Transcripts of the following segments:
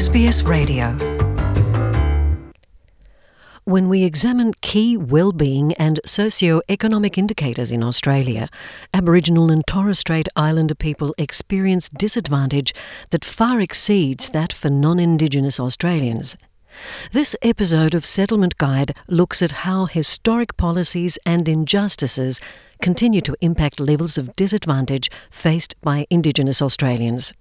SBS Radio. When we examine key well-being and socio-economic indicators in Australia, Aboriginal and Torres Strait Islander people experience disadvantage that far exceeds that for non-Indigenous Australians. This episode of Settlement Guide looks at how historic policies and injustices continue to impact levels of disadvantage faced by Indigenous Australians.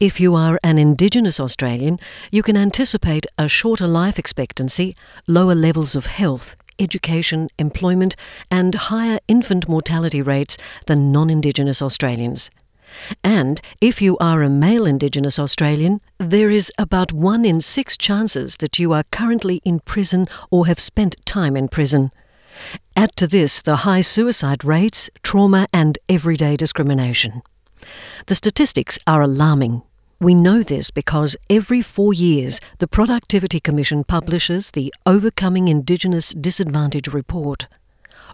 If you are an Indigenous Australian, you can anticipate a shorter life expectancy, lower levels of health, education, employment, and higher infant mortality rates than non Indigenous Australians. And if you are a male Indigenous Australian, there is about one in six chances that you are currently in prison or have spent time in prison. Add to this the high suicide rates, trauma, and everyday discrimination. The statistics are alarming. We know this because every four years the Productivity Commission publishes the Overcoming Indigenous Disadvantage Report.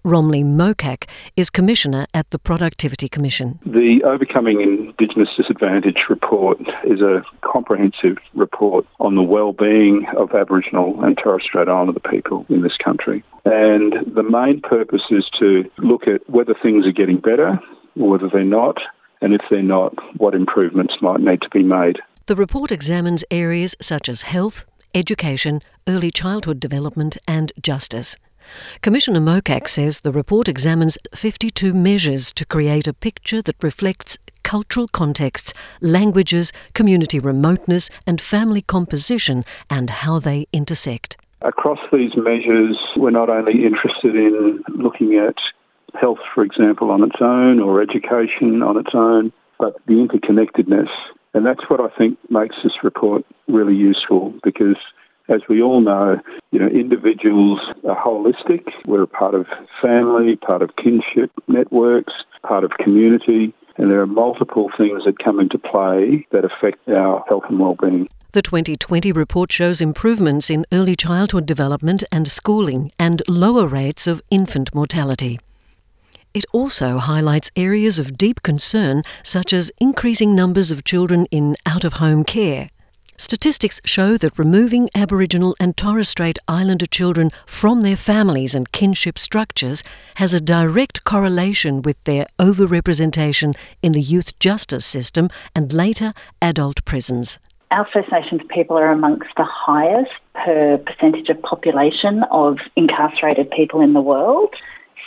Romlie Mokak is Commissioner at the Productivity Commission. The Overcoming Indigenous Disadvantage report is a comprehensive report on the well-being of Aboriginal and Torres Strait Islander people in this country. And the main purpose is to look at whether things are getting better or whether they're not, and if they're not, what improvements might need to be made. The report examines areas such as health, education, early childhood development, and justice. Commissioner Mokak says the report examines 52 measures to create a picture that reflects cultural contexts, languages, community remoteness, and family composition and how they intersect. Across these measures, we're not only interested in looking at health, for example, on its own or education on its own, but the interconnectedness. And that's what I think makes this report really useful because as we all know, you know, individuals are holistic. We're a part of family, part of kinship networks, part of community, and there are multiple things that come into play that affect our health and well-being. The 2020 report shows improvements in early childhood development and schooling and lower rates of infant mortality. It also highlights areas of deep concern, such as increasing numbers of children in out of home care. Statistics show that removing Aboriginal and Torres Strait Islander children from their families and kinship structures has a direct correlation with their overrepresentation in the youth justice system and later adult prisons. Our First Nations people are amongst the highest per percentage of population of incarcerated people in the world.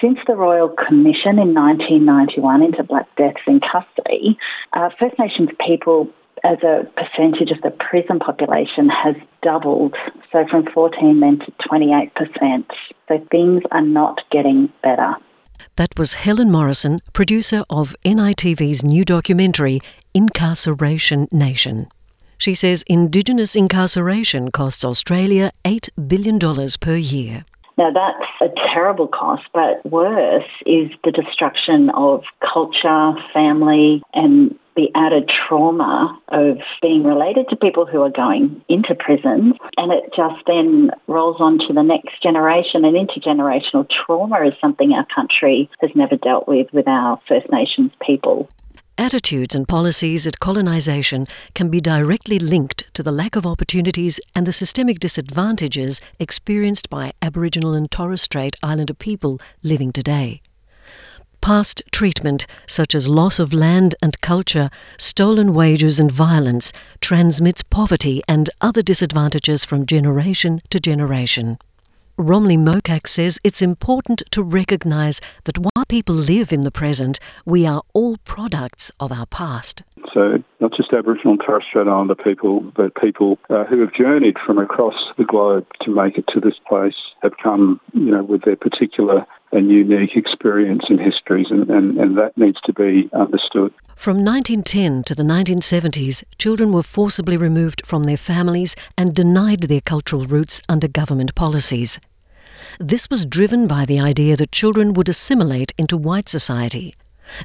Since the Royal Commission in 1991 into Black Deaths in custody, uh, First Nations people as a percentage of the prison population has doubled, so from 14 then to 28%. So things are not getting better. That was Helen Morrison, producer of NITV's new documentary, Incarceration Nation. She says Indigenous incarceration costs Australia $8 billion per year. Now, that's a terrible cost, but worse is the destruction of culture, family, and the added trauma of being related to people who are going into prison. And it just then rolls on to the next generation. And intergenerational trauma is something our country has never dealt with with our First Nations people. Attitudes and policies at colonisation can be directly linked to the lack of opportunities and the systemic disadvantages experienced by Aboriginal and Torres Strait Islander people living today. Past treatment, such as loss of land and culture, stolen wages, and violence, transmits poverty and other disadvantages from generation to generation. Romlie Mokak says it's important to recognise that while people live in the present, we are all products of our past. So, not just Aboriginal and Torres Strait Islander people, but people uh, who have journeyed from across the globe to make it to this place have come, you know, with their particular and unique experience and histories, and, and, and that needs to be understood. From 1910 to the 1970s, children were forcibly removed from their families and denied their cultural roots under government policies. This was driven by the idea that children would assimilate into white society.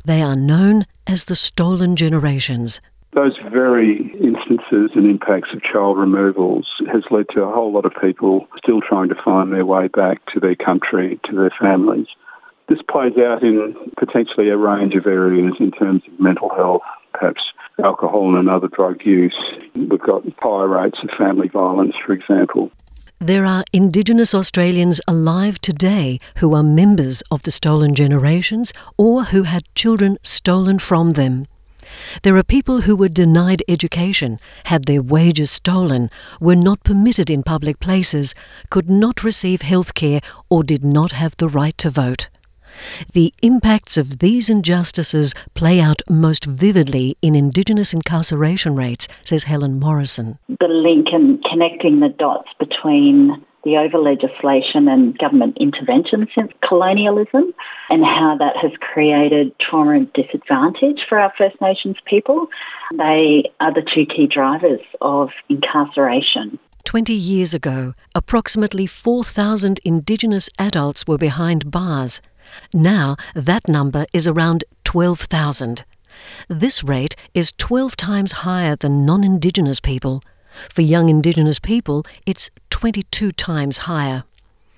They are known as the stolen generations. Those very and impacts of child removals has led to a whole lot of people still trying to find their way back to their country, to their families. This plays out in potentially a range of areas in terms of mental health, perhaps alcohol and other drug use. We've got higher rates of family violence, for example. There are Indigenous Australians alive today who are members of the stolen generations or who had children stolen from them. There are people who were denied education, had their wages stolen, were not permitted in public places, could not receive health care, or did not have the right to vote. The impacts of these injustices play out most vividly in Indigenous incarceration rates, says Helen Morrison. The link and connecting the dots between the over legislation and government intervention since colonialism and how that has created trauma and disadvantage for our First Nations people. They are the two key drivers of incarceration. 20 years ago, approximately 4,000 Indigenous adults were behind bars. Now that number is around 12,000. This rate is 12 times higher than non Indigenous people. For young Indigenous people, it's 22 times higher.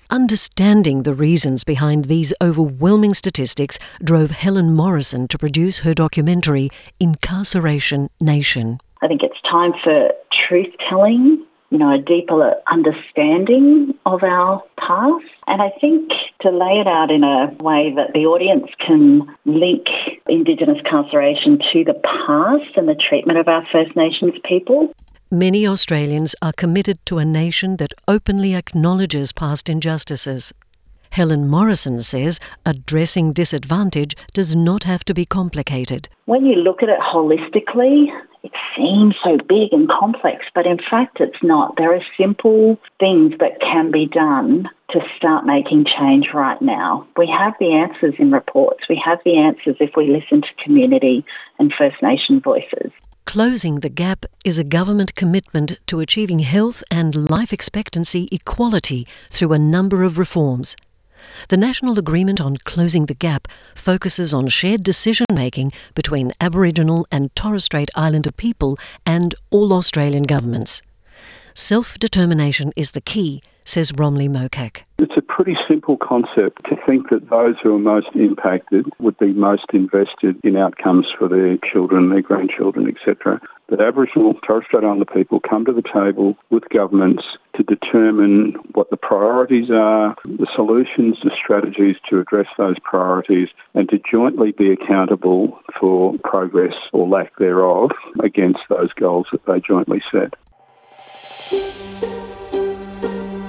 Understanding the reasons behind these overwhelming statistics drove Helen Morrison to produce her documentary, Incarceration Nation. I think it's time for truth telling you know, a deeper understanding of our past. And I think to lay it out in a way that the audience can link Indigenous incarceration to the past and the treatment of our First Nations people. Many Australians are committed to a nation that openly acknowledges past injustices. Helen Morrison says addressing disadvantage does not have to be complicated. When you look at it holistically, it seems so big and complex, but in fact, it's not. There are simple things that can be done to start making change right now. We have the answers in reports, we have the answers if we listen to community and First Nation voices. Closing the Gap is a government commitment to achieving health and life expectancy equality through a number of reforms. The National Agreement on Closing the Gap focuses on shared decision making between Aboriginal and Torres Strait Islander people and all Australian governments. Self determination is the key, says Romlie Mokak. It's pretty simple concept to think that those who are most impacted would be most invested in outcomes for their children, their grandchildren, etc. That Aboriginal Torres Strait Islander people come to the table with governments to determine what the priorities are, the solutions, the strategies to address those priorities, and to jointly be accountable for progress or lack thereof against those goals that they jointly set.